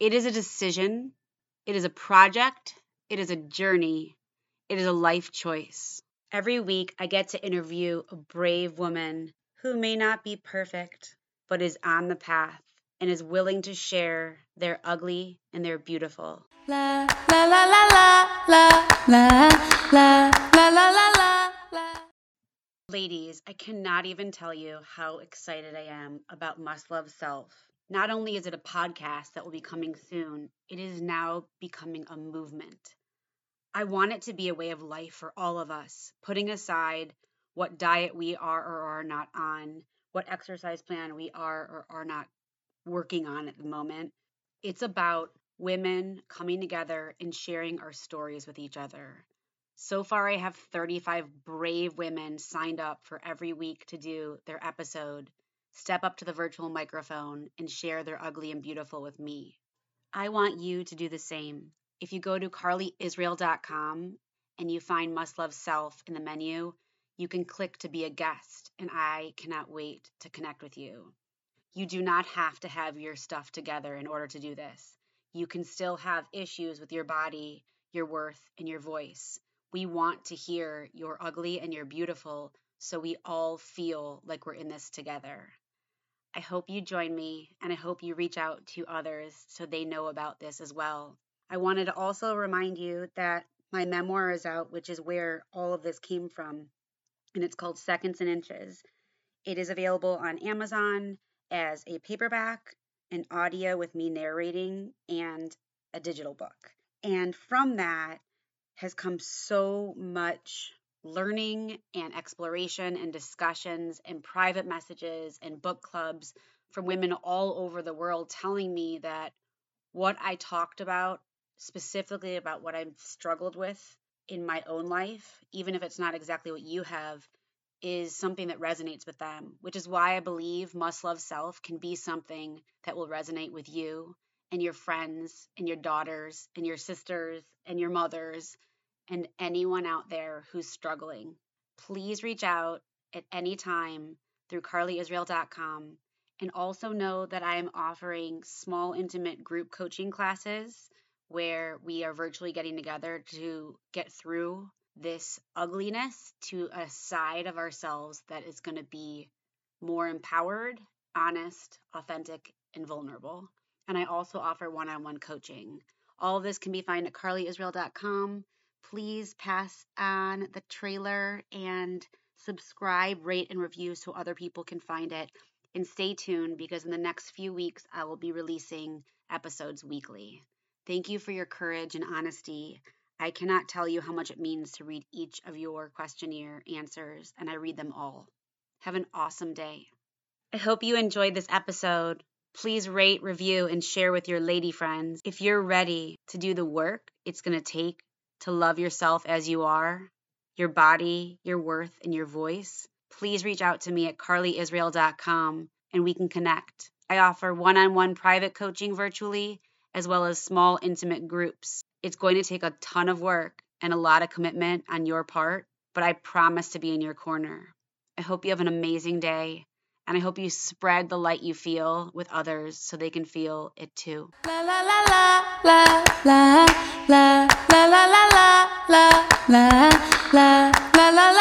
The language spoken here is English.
it is a decision, it is a project, it is a journey, it is a life choice. Every week, I get to interview a brave woman who may not be perfect, but is on the path and is willing to share their ugly and their beautiful. la la la la la la la la la la la la Ladies, I cannot even tell you how excited I am about Must Love Self. Not only is it a podcast that will be coming soon, it is now becoming a movement. I want it to be a way of life for all of us, putting aside what diet we are or are not on, what exercise plan we are or are not working on at the moment. It's about women coming together and sharing our stories with each other. So far, I have 35 brave women signed up for every week to do their episode, step up to the virtual microphone, and share their ugly and beautiful with me. I want you to do the same. If you go to carlyisrael.com and you find Must Love Self in the menu, you can click to be a guest, and I cannot wait to connect with you. You do not have to have your stuff together in order to do this. You can still have issues with your body, your worth, and your voice. We want to hear your ugly and your beautiful so we all feel like we're in this together. I hope you join me and I hope you reach out to others so they know about this as well. I wanted to also remind you that my memoir is out, which is where all of this came from, and it's called Seconds and Inches. It is available on Amazon as a paperback, an audio with me narrating, and a digital book. And from that has come so much learning and exploration and discussions and private messages and book clubs from women all over the world telling me that what I talked about, specifically about what I've struggled with in my own life, even if it's not exactly what you have, is something that resonates with them, which is why I believe Must Love Self can be something that will resonate with you and your friends and your daughters and your sisters and your mothers and anyone out there who's struggling. Please reach out at any time through carlyisrael.com and also know that I am offering small, intimate group coaching classes where we are virtually getting together to get through this ugliness to a side of ourselves that is going to be more empowered, honest, authentic, and vulnerable. And I also offer one on one coaching. All of this can be found at carlyisrael.com. Please pass on the trailer and subscribe, rate, and review so other people can find it. And stay tuned because in the next few weeks, I will be releasing episodes weekly. Thank you for your courage and honesty. I cannot tell you how much it means to read each of your questionnaire answers, and I read them all. Have an awesome day. I hope you enjoyed this episode. Please rate, review, and share with your lady friends. If you're ready to do the work it's going to take to love yourself as you are, your body, your worth, and your voice, please reach out to me at carlyisrael.com and we can connect. I offer one on one private coaching virtually, as well as small, intimate groups. It's going to take a ton of work and a lot of commitment on your part, but I promise to be in your corner. I hope you have an amazing day, and I hope you spread the light you feel with others so they can feel it too. La, la, la, la la la la. 啦啦啦啦啦。